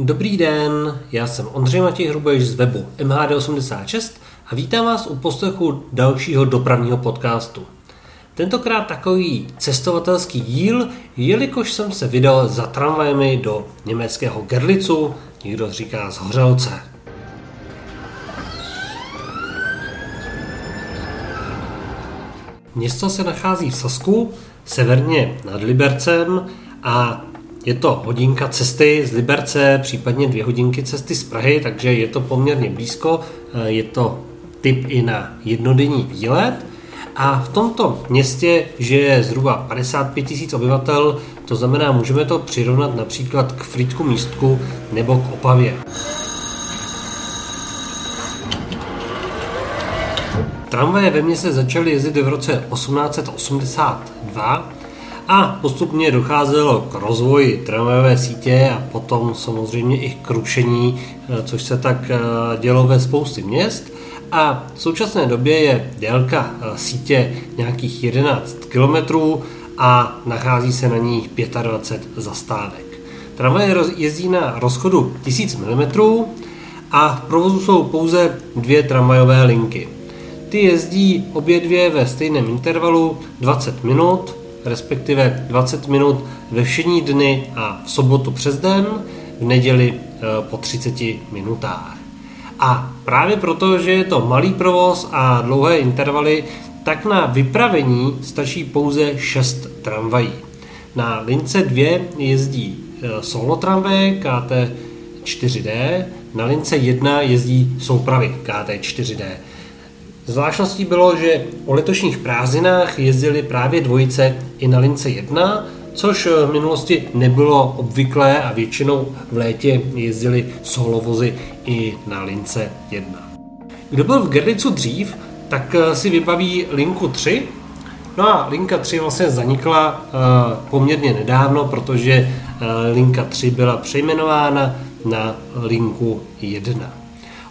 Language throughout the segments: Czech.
Dobrý den, já jsem Ondřej Matěj Hrubeš z webu MHD86 a vítám vás u poslechu dalšího dopravního podcastu. Tentokrát takový cestovatelský díl, jelikož jsem se vydal za tramvajemi do německého Gerlicu, někdo říká z Hořelce. Město se nachází v Sasku, severně nad Libercem a je to hodinka cesty z Liberce, případně dvě hodinky cesty z Prahy, takže je to poměrně blízko. Eh, je to typ i na jednodenní výlet. A v tomto městě žije zhruba 55 tisíc obyvatel, to znamená, můžeme to přirovnat například k Frýdku místku nebo k Opavě. Tramvaje ve městě začaly jezdit v roce 1882 a postupně docházelo k rozvoji tramvajové sítě a potom samozřejmě i k rušení, eh, což se tak eh, dělo ve spoustě měst. A v současné době je délka eh, sítě nějakých 11 km a nachází se na ní 25 zastávek. Tramvaje jezdí na rozchodu 1000 mm a v provozu jsou pouze dvě tramvajové linky. Ty jezdí obě dvě ve stejném intervalu 20 minut respektive 20 minut ve všední dny a v sobotu přes den, v neděli eh, po 30 minutách. A právě proto, že je to malý provoz a dlouhé intervaly, tak na vypravení stačí pouze 6 tramvají. Na lince 2 jezdí eh, solo tramvaje KT 4D, na lince 1 jezdí soupravy KT 4D. Zvláštností bylo, že o letošních prázdninách jezdili právě dvojice i na lince 1, což v minulosti nebylo obvyklé a většinou v létě jezdili solovozy i na lince 1. Kdo byl v Gerlicu dřív, tak eh, si vybaví linku 3. No a linka 3 vlastně zanikla eh, poměrně nedávno, protože eh, linka 3 byla přejmenována na linku 1.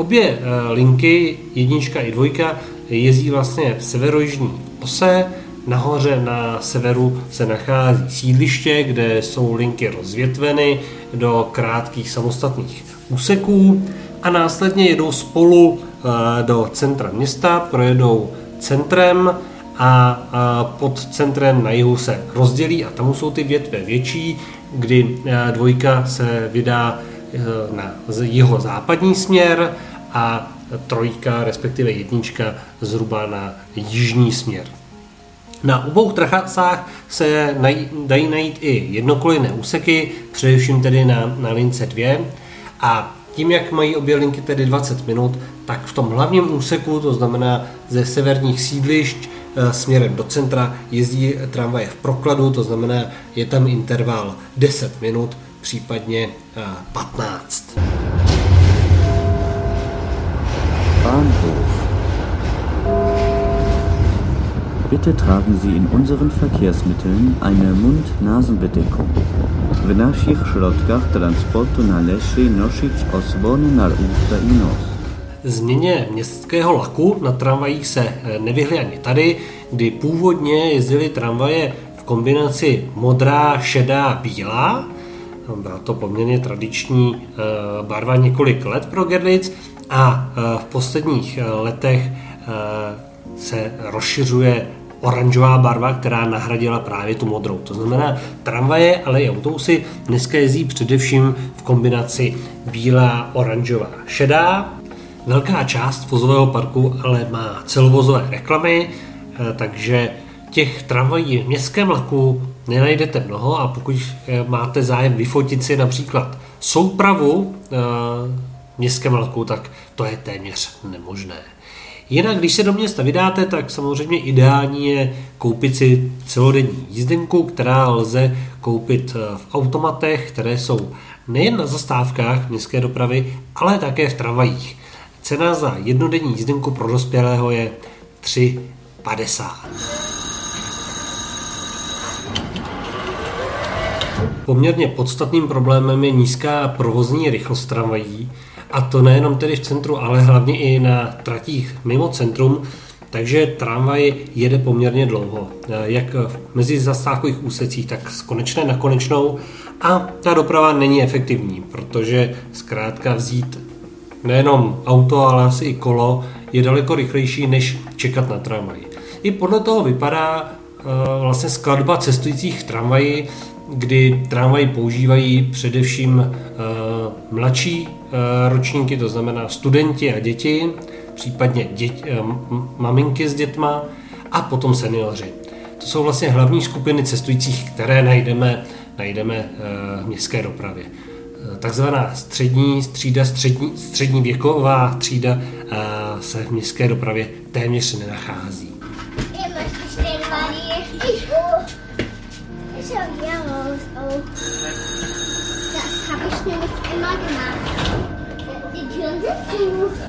Obě linky, jednička i dvojka, jezdí vlastně v severojižní ose, Nahoře na severu se nachází sídliště, kde jsou linky rozvětveny do krátkých samostatných úseků a následně jedou spolu eh, do centra města, projedou centrem a pod centrem na jihu se rozdělí a tam jsou ty větve větší, kdy eh, dvojka se vydá eh, na jeho západní směr a trojka, respektive jednička, zhruba na jižní směr. Na obou trasách se dají najít i jednokolejné úseky, především tedy na, na lince 2 a tím, jak mají obě linky tedy 20 minut, tak v tom hlavním úseku, to znamená ze severních sídlišť eh, směrem do centra, jezdí tramvaje v prokladu, to znamená, je tam interval 10 minut, případně 15. Bahnhof Bitte tragen Sie in unseren Verkehrsmitteln eine Mund-Nasen-Bedeckung. W naszych środkach transportu należy nosić osłony na usta i nos. Změně městského laku na tramvajích se eh, nevyhly ani tady, kdy původně jezdily tramvaje v kombinaci modrá, šedá, bílá. Byla to poměrně tradiční eh, barva několik let pro Gerlitz a eh, v posledních letech se rozšiřuje oranžová barva, která nahradila právě tu modrou. To znamená, tramvaje, ale i autobusy dneska jezdí především v kombinaci bílá, oranžová, šedá. Velká část vozového parku ale má celovozové reklamy, takže těch tramvají v městském vlaku nenajdete mnoho a pokud máte zájem vyfotit si například soupravu městském vlaku, tak to je téměř nemožné. Jinak, když se do města vydáte, tak samozřejmě ideální je koupit si celodenní jízdenku, která lze koupit eh, v automatech, které jsou nejen na zastávkách městské dopravy, ale také v tramvajích. Cena za jednodenní jízdenku pro dospělého je 3,50. Poměrně podstatným problémem je nízká provozní rychlost tramvají, a to nejenom tedy v centru, ale hlavně i na tratích mimo centrum, takže tramvaj jede poměrně dlouho, jak v mezi zastávkových úsecích, tak z konečné na konečnou A ta doprava není efektivní, protože zkrátka vzít nejenom auto, ale asi i kolo je daleko rychlejší, než čekat na tramvaj. I podle toho vypadá vlastně skladba cestujících tramvají, kdy tramvaj používají především uh, mladší uh, ročníky, to znamená studenti a děti, případně uh, maminky s dětma a potom seniori. To jsou vlastně hlavní skupiny cestujících, které najdeme, najdeme v městské dopravě. Takzvaná střední střída, střední, střední věková třída se v městské dopravě téměř nenachází.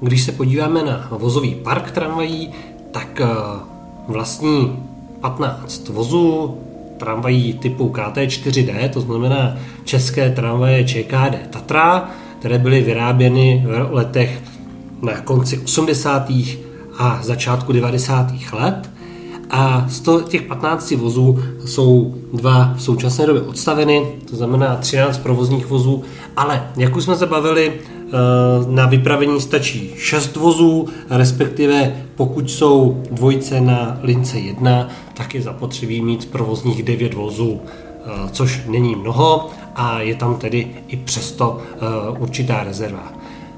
Když se podíváme na vozový park tramvají, tak eh, vlastní 15 vozů, tramvají typu KT4D, to znamená české tramvaje ČKD Tatra, které byly vyráběny v letech na konci 80. a začátku 90. let. A z toho, těch 15 vozů jsou dva v současné době odstaveny, to znamená 13 provozních vozů, ale jak už jsme se bavili, eh, na vypravení stačí 6 vozů, respektive pokud jsou dvojice na lince 1, tak je zapotřebí mít provozních 9 vozů, eh, což není mnoho a je tam tedy i přesto eh, určitá rezerva.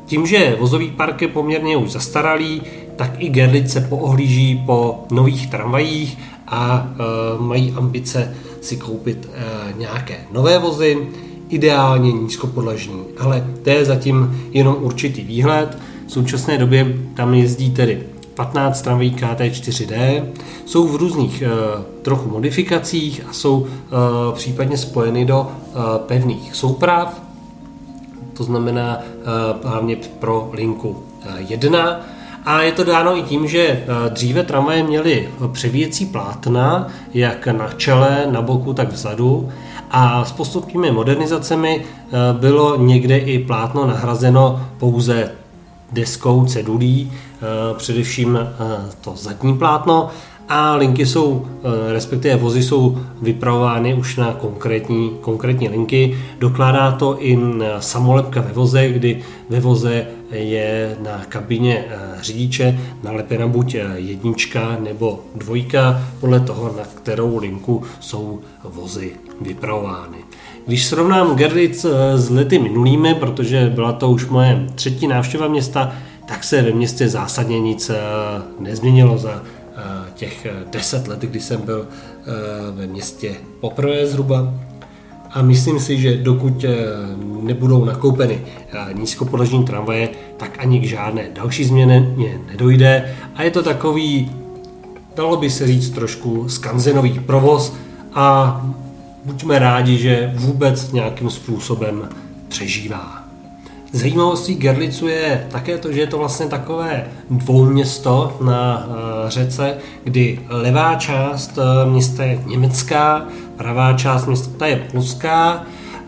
Tím, že vozový park je poměrně už zastaralý, tak i Gerlitz se poohlíží po nových tramvajích a e, mají ambice si koupit e, nějaké nové vozy, ideálně nízkopodlažní, ale to je zatím jenom určitý výhled. V současné době tam jezdí tedy 15 tramvají KT4D, jsou v různých e, trochu modifikacích a jsou e, případně spojeny do e, pevných souprav, to znamená e, hlavně pro linku 1 a je to dáno i tím, že eh, dříve tramvaje měly převíjecí plátna, jak na čele, na boku, tak vzadu. A s postupnými modernizacemi eh, bylo někde i plátno nahrazeno pouze deskou, cedulí, eh, především to zadní plátno a linky jsou, respektive vozy jsou vypravovány už na konkrétní, konkrétní linky. Dokládá to i samolepka ve voze, kdy ve voze je na kabině eh, řidiče nalepena buď eh, jednička nebo dvojka, podle toho, na kterou linku jsou vozy vypravovány. Když srovnám Gerlitz eh, s lety minulými, protože byla to už moje třetí návštěva města, tak se ve městě zásadně nic nezměnilo za těch deset let, kdy jsem byl ve městě poprvé zhruba. A myslím si, že dokud eh, nebudou nakoupeny eh, nízkopodlažní tramvaje, tak ani k žádné další změně nedojde. A je to takový, dalo by se říct, trošku skanzenový provoz. A buďme rádi, že vůbec nějakým způsobem přežívá. Zajímavostí Gerlicu je také to, že je to vlastně takové dvouměsto na eh, řece, kdy levá část města je německá, pravá část města je polská,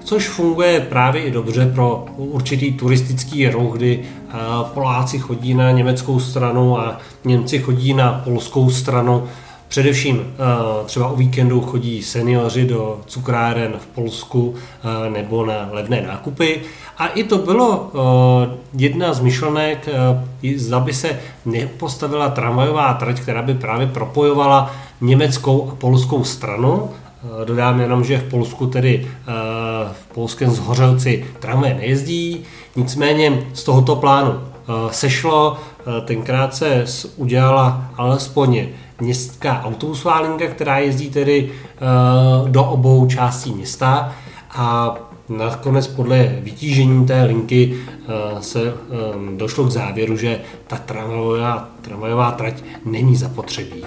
což funguje právě i dobře pro určitý turistický ruch, kdy eh, Poláci chodí na německou stranu a Němci chodí na polskou stranu. Především eh, třeba o víkendu chodí seniori do cukráren v Polsku eh, nebo na levné nákupy. A i to bylo jedna z myšlenek, zda by se nepostavila tramvajová trať, která by právě propojovala německou a polskou stranu Eh, dodám jenom, že v Polsku tedy eh, v polském zhořelci tramvaje nejezdí, nicméně z tohoto plánu eh, sešlo, tenkrát se udělala alespoň městská autobusová linka, která jezdí tedy do obou částí města a nakonec podle vytížení té linky se došlo k závěru, že ta tramvajová, tramvajová trať není zapotřebí.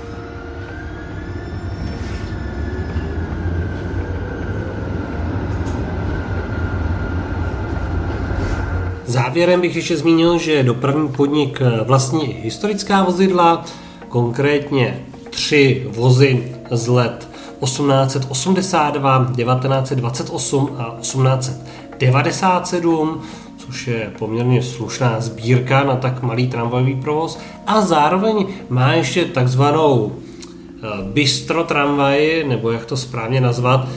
Závěrem bych ještě zmínil, že dopravní podnik vlastní historická vozidla, konkrétně tři vozy z let 1882, 1928 a 1897, což je poměrně slušná sbírka na tak malý tramvajový provoz. A zároveň má ještě takzvanou Bistro tramvaj, nebo jak to správně nazvat,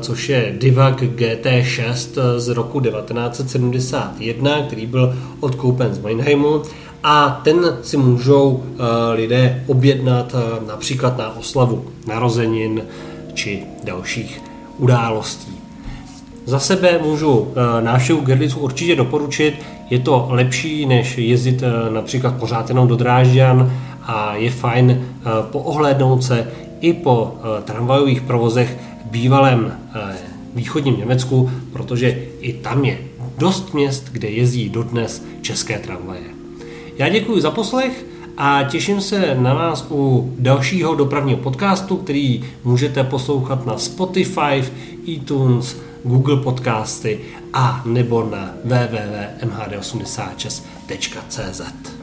což je Divak GT6 z roku 1971, který byl odkoupen z Meinheimu a ten si můžou lidé objednat například na oslavu narozenin či dalších událostí. Za sebe můžu návštěvu Gerlicu určitě doporučit, je to lepší, než jezdit například pořád jenom do Drážďan a je fajn poohlédnout se i po tramvajových provozech v bývalém východním Německu, protože i tam je dost měst, kde jezdí dodnes české tramvaje. Já děkuji za poslech a těším se na vás u dalšího dopravního podcastu, který můžete poslouchat na Spotify, iTunes, Google Podcasty a nebo na www.mhd86.cz.